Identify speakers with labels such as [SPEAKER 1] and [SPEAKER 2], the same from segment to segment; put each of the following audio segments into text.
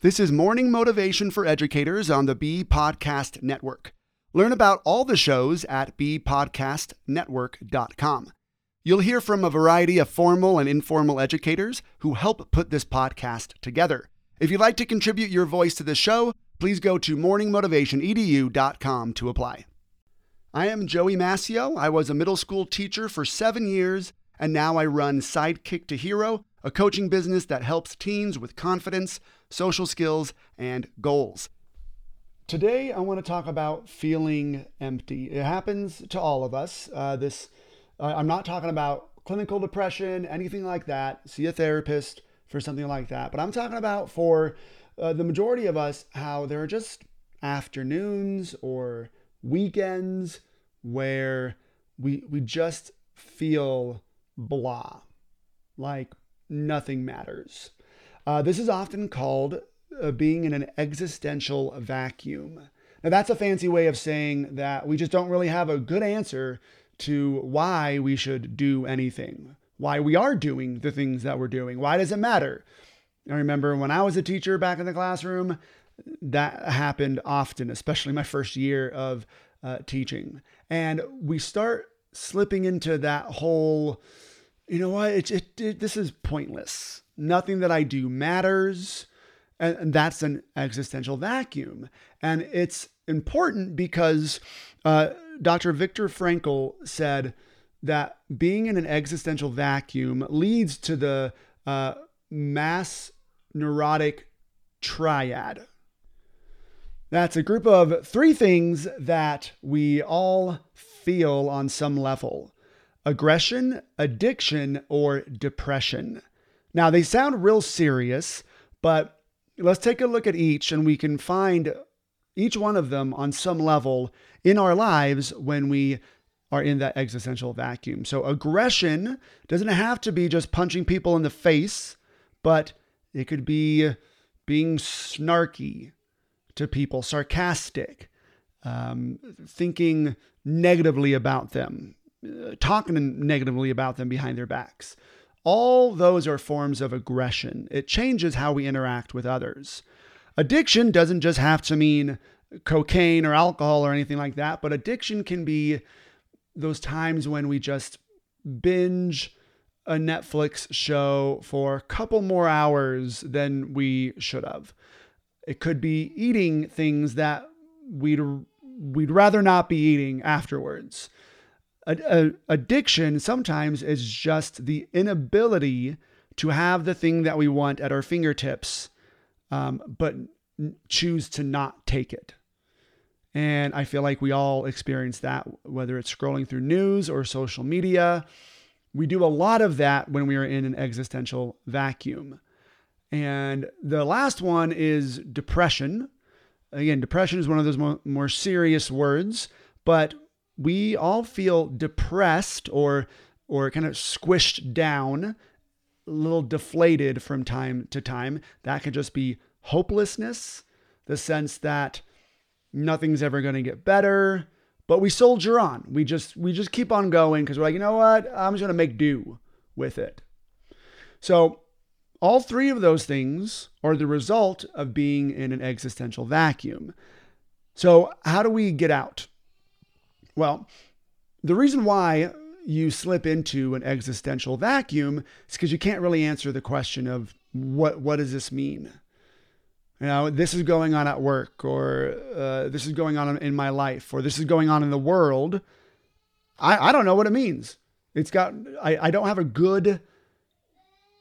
[SPEAKER 1] This is Morning Motivation for Educators on the B Podcast Network. Learn about all the shows at bpodcastnetwork.com. You'll hear from a variety of formal and informal educators who help put this podcast together. If you'd like to contribute your voice to the show, please go to morningmotivationedu.com to apply. I am Joey Mascio. I was a middle school teacher for seven years, and now I run Sidekick to Hero, a coaching business that helps teens with confidence, social skills, and goals. Today, I want to talk about feeling empty. It happens to all of us. Uh, this, uh, I'm not talking about clinical depression, anything like that. See a therapist for something like that. But I'm talking about for uh, the majority of us how there are just afternoons or weekends where we we just feel blah, like nothing matters. Uh, this is often called uh, being in an existential vacuum. Now, that's a fancy way of saying that we just don't really have a good answer to why we should do anything, why we are doing the things that we're doing. Why does it matter? I remember when I was a teacher back in the classroom, that happened often, especially my first year of uh, teaching. And we start slipping into that whole, you know what, it, it, it, this is pointless. Nothing that I do matters. And that's an existential vacuum. And it's important because uh, Dr. Viktor Frankl said that being in an existential vacuum leads to the uh, mass neurotic triad. That's a group of three things that we all feel on some level aggression, addiction, or depression. Now, they sound real serious, but let's take a look at each and we can find each one of them on some level in our lives when we are in that existential vacuum. So, aggression doesn't have to be just punching people in the face, but it could be being snarky to people, sarcastic, um, thinking negatively about them, uh, talking negatively about them behind their backs. All those are forms of aggression. It changes how we interact with others. Addiction doesn't just have to mean cocaine or alcohol or anything like that, but addiction can be those times when we just binge a Netflix show for a couple more hours than we should have. It could be eating things that we'd we'd rather not be eating afterwards. A, addiction sometimes is just the inability to have the thing that we want at our fingertips, um, but choose to not take it. And I feel like we all experience that, whether it's scrolling through news or social media. We do a lot of that when we are in an existential vacuum. And the last one is depression. Again, depression is one of those more, more serious words, but we all feel depressed or or kind of squished down, a little deflated from time to time. That could just be hopelessness, the sense that nothing's ever going to get better, but we soldier on. We just we just keep on going because we're like, you know what? I'm just going to make do with it. So all three of those things are the result of being in an existential vacuum. So, how do we get out? Well, the reason why you slip into an existential vacuum is because you can't really answer the question of what what does this mean? You know, this is going on at work, or uh, this is going on in my life, or this is going on in the world. I, I don't know what it means. It's got I, I don't have a good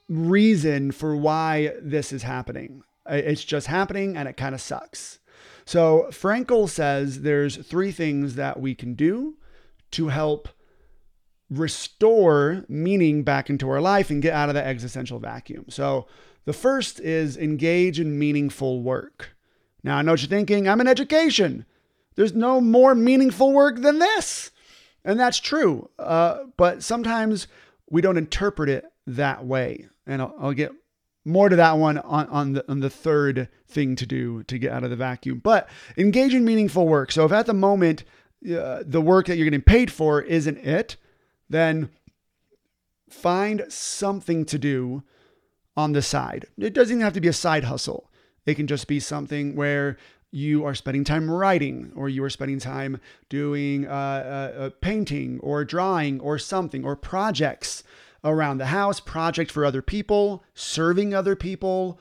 [SPEAKER 1] reason for why this is happening. It's just happening and it kind of sucks. So Frankl says there's three things that we can do to help restore meaning back into our life and get out of the existential vacuum. So the first is engage in meaningful work. Now I know what you're thinking, I'm in education. There's no more meaningful work than this. And that's true. Uh, but sometimes we don't interpret it that way and I'll, I'll get more to that one on, on the on the third thing to do to get out of the vacuum. But engage in meaningful work. So if at the moment uh, the work that you're getting paid for isn't it, then find something to do on the side. It doesn't even have to be a side hustle. It can just be something where you are spending time writing or you are spending time doing uh, uh, uh, painting or drawing or something or projects around the house, project for other people, serving other people.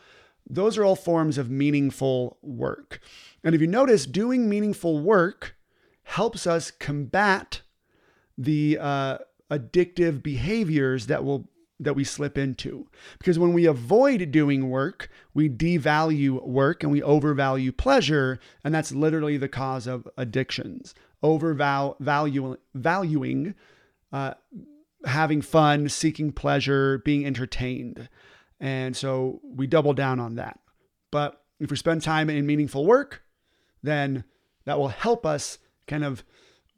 [SPEAKER 1] Those are all forms of meaningful work. And if you notice, doing meaningful work helps us combat the uh, addictive behaviors that will that we slip into. Because when we avoid doing work, we devalue work and we overvalue pleasure. And that's literally the cause of addictions. Overvaluing valuing, uh, having fun, seeking pleasure, being entertained. And so we double down on that. But if we spend time in meaningful work, then that will help us kind of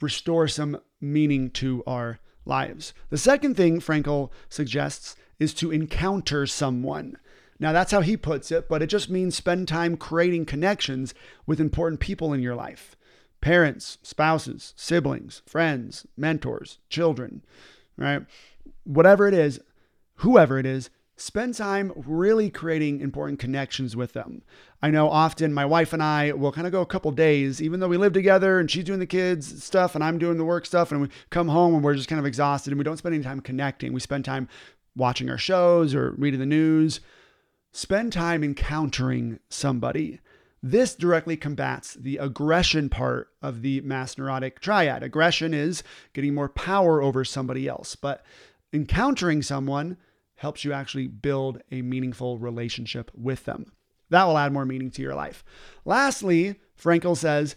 [SPEAKER 1] restore some meaning to our lives. The second thing Frankl suggests is to encounter someone. Now, that's how he puts it, but it just means spend time creating connections with important people in your life parents, spouses, siblings, friends, mentors, children, right? Whatever it is, whoever it is, spend time really creating important connections with them. I know often my wife and I will kind of go a couple days, even though we live together and she's doing the kids stuff and I'm doing the work stuff, and we come home and we're just kind of exhausted and we don't spend any time connecting. We spend time watching our shows or reading the news. Spend time encountering somebody. This directly combats the aggression part of the mass neurotic triad. Aggression is getting more power over somebody else, but encountering someone helps you actually build a meaningful relationship with them. That will add more meaning to your life. Lastly, Frankl says,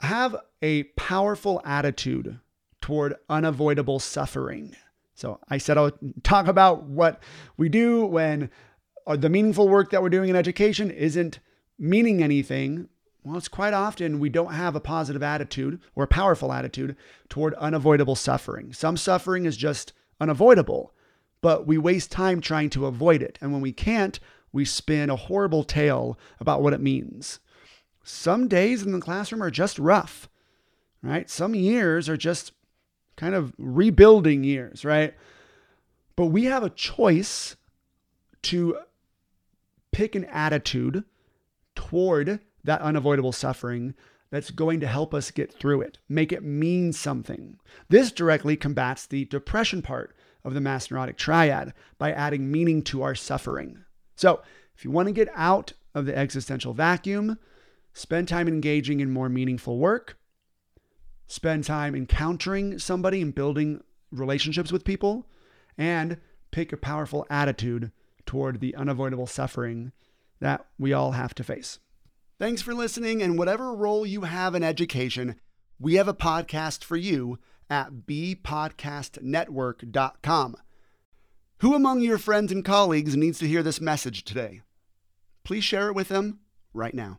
[SPEAKER 1] have a powerful attitude toward unavoidable suffering. So I said I'll talk about what we do when uh, the meaningful work that we're doing in education isn't meaning anything. Well, it's quite often we don't have a positive attitude or a powerful attitude toward unavoidable suffering. Some suffering is just unavoidable but we waste time trying to avoid it. And when we can't, we spin a horrible tale about what it means. Some days in the classroom are just rough, right? Some years are just kind of rebuilding years, right? But we have a choice to pick an attitude toward that unavoidable suffering that's going to help us get through it, make it mean something. This directly combats the depression part of the mass neurotic triad by adding meaning to our suffering. So, if you want to get out of the existential vacuum, spend time engaging in more meaningful work, spend time encountering somebody and building relationships with people, and pick a powerful attitude toward the unavoidable suffering that we all have to face. Thanks for listening, and whatever role you have in education, we have a podcast for you at bpodcastnetwork.com. Who among your friends and colleagues needs to hear this message today? Please share it with them right now.